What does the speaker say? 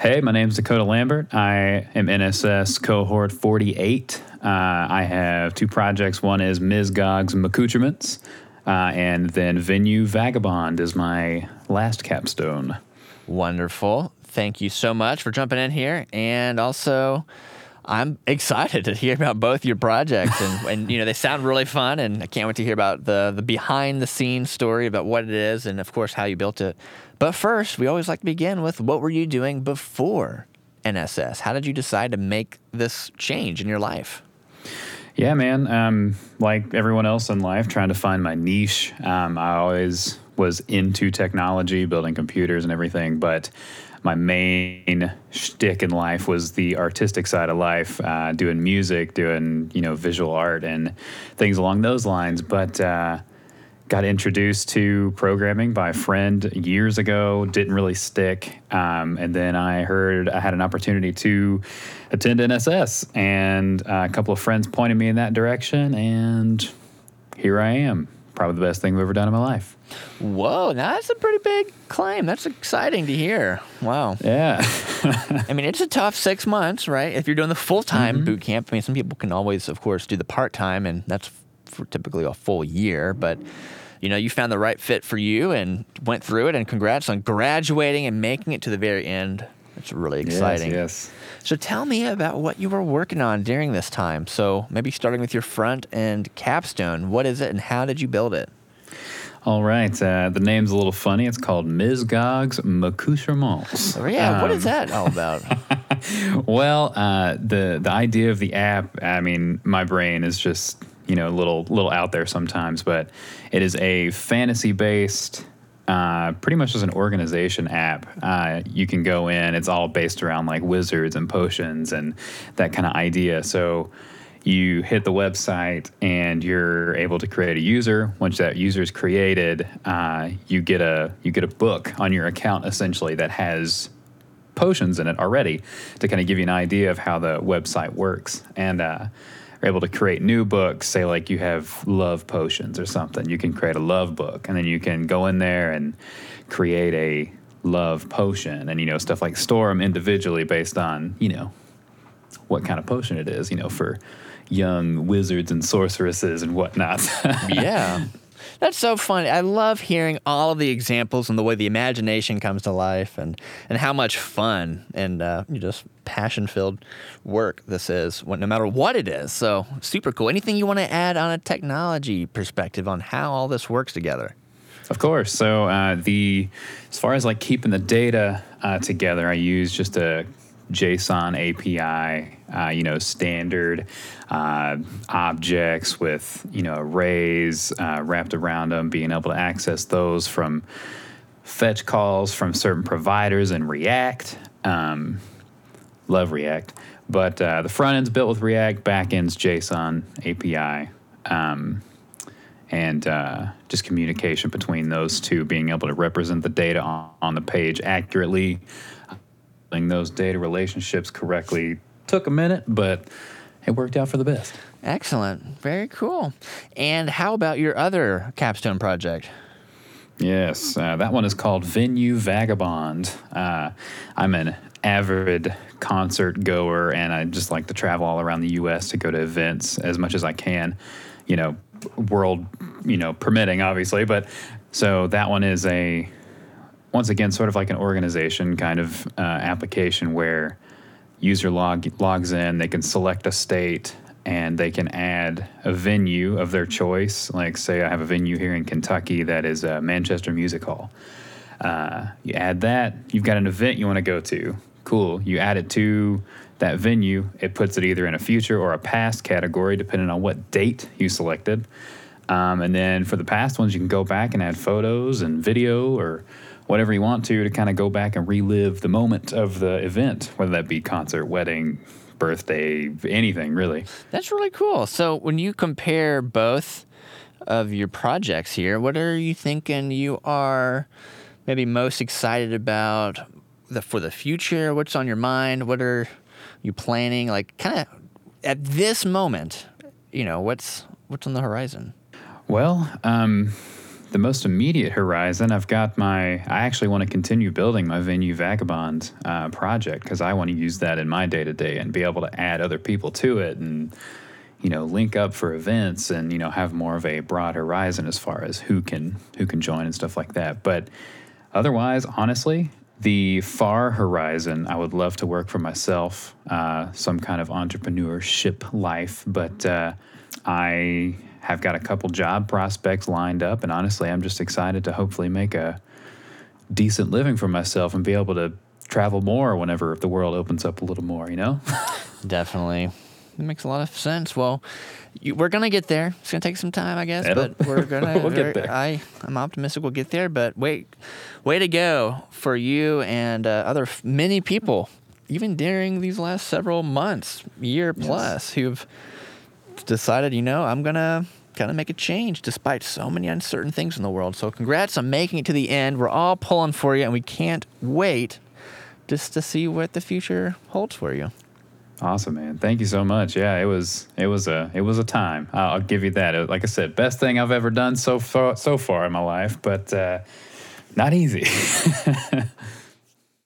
Hey, my name is Dakota Lambert. I am NSS cohort 48. Uh, I have two projects. One is Ms. Gog's Accoutrements, uh, and then Venue Vagabond is my last capstone. Wonderful. Thank you so much for jumping in here. And also, I'm excited to hear about both your projects, and, and you know they sound really fun, and I can't wait to hear about the the behind the scenes story about what it is, and of course how you built it. But first, we always like to begin with what were you doing before NSS? How did you decide to make this change in your life? Yeah, man. Um, like everyone else in life, trying to find my niche. Um, I always was into technology, building computers and everything, but my main shtick in life was the artistic side of life, uh, doing music, doing you know visual art and things along those lines. But uh, got introduced to programming by a friend years ago. Didn't really stick, um, and then I heard I had an opportunity to attend NSS, and uh, a couple of friends pointed me in that direction, and here I am. Probably the best thing I've ever done in my life. Whoa, that's a pretty big claim. That's exciting to hear. Wow. Yeah. I mean, it's a tough six months, right? If you're doing the full time Mm-hmm. boot camp, I mean, some people can always, of course, do the part time, and that's for typically a full year. But you know, you found the right fit for you and went through it. And congrats on graduating and making it to the very end. That's really exciting. Yes. So tell me about what you were working on during this time. So maybe starting with your front end capstone. What is it, and how did you build it? All right. Uh, the name's a little funny. It's called Ms. Gog's Accoutrements. Oh, yeah, what is Um, that all about? Well, uh, the the idea of the app. I mean, my brain is just you know a little little out there sometimes, but it is a fantasy based. Uh, pretty much just an organization app. Uh, you can go in. It's all based around like wizards and potions and that kind of idea. So you hit the website and you're able to create a user. Once that user is created, uh, you get a you get a book on your account essentially that has potions in it already to kind of give you an idea of how the website works and uh, are able to create new books say like you have love potions or something you can create a love book and then you can go in there and create a love potion and you know stuff like store them individually based on you know what kind of potion it is you know for young wizards and sorceresses and whatnot yeah. That's so funny. I love hearing all of the examples and the way the imagination comes to life and, and how much fun and uh, just passion filled work this is, no matter what it is. So, super cool. Anything you want to add on a technology perspective on how all this works together? Of course. So uh, the as far as like keeping the data uh, together, I use just a JSON API. Uh, you know, standard uh, objects with you know arrays uh, wrapped around them, being able to access those from fetch calls from certain providers in React. Um, love React, but uh, the front end's built with React, back end's JSON API. Um, and uh, just communication between those two, being able to represent the data on, on the page accurately, building those data relationships correctly took a minute, but it worked out for the best. Excellent. Very cool. And how about your other capstone project? Yes, uh, that one is called Venue Vagabond. Uh, I'm an avid concert goer, and I just like to travel all around the U.S. to go to events as much as I can. You know, world, you know, permitting, obviously. But so that one is a once again sort of like an organization kind of uh, application where user log logs in, they can select a state and they can add a venue of their choice. Like, say, I have a venue here in Kentucky that is a Manchester Music Hall. Uh, you add that, you've got an event you want to go to. Cool. You add it to that venue, it puts it either in a future or a past category, depending on what date you selected. Um, and then for the past ones, you can go back and add photos and video or whatever you want to to kind of go back and relive the moment of the event, whether that be concert, wedding, birthday, anything really. That's really cool. So, when you compare both of your projects here, what are you thinking you are maybe most excited about the, for the future? What's on your mind? What are you planning? Like, kind of at this moment, you know, what's what's on the horizon? Well, um, the most immediate horizon, I've got my. I actually want to continue building my venue vagabond uh, project because I want to use that in my day to day and be able to add other people to it and you know link up for events and you know have more of a broad horizon as far as who can who can join and stuff like that. But otherwise, honestly, the far horizon, I would love to work for myself, uh, some kind of entrepreneurship life, but uh, I have got a couple job prospects lined up, and honestly, I'm just excited to hopefully make a decent living for myself and be able to travel more whenever the world opens up a little more, you know? Definitely. That makes a lot of sense. Well, you, we're gonna get there. It's gonna take some time, I guess, It'll- but we're gonna. We'll get there. I, I'm optimistic we'll get there. But wait, way to go for you and uh, other f- many people, even during these last several months, year plus, who've decided, you know, I'm gonna kind of make a change despite so many uncertain things in the world. So congrats on making it to the end. We're all pulling for you, and we can't wait just to see what the future holds for you. Awesome, man. Thank you so much. Yeah, it was it was a it was a time. I'll, give you that. It, like I said, best thing I've ever done so far so far in my life, but uh, not easy.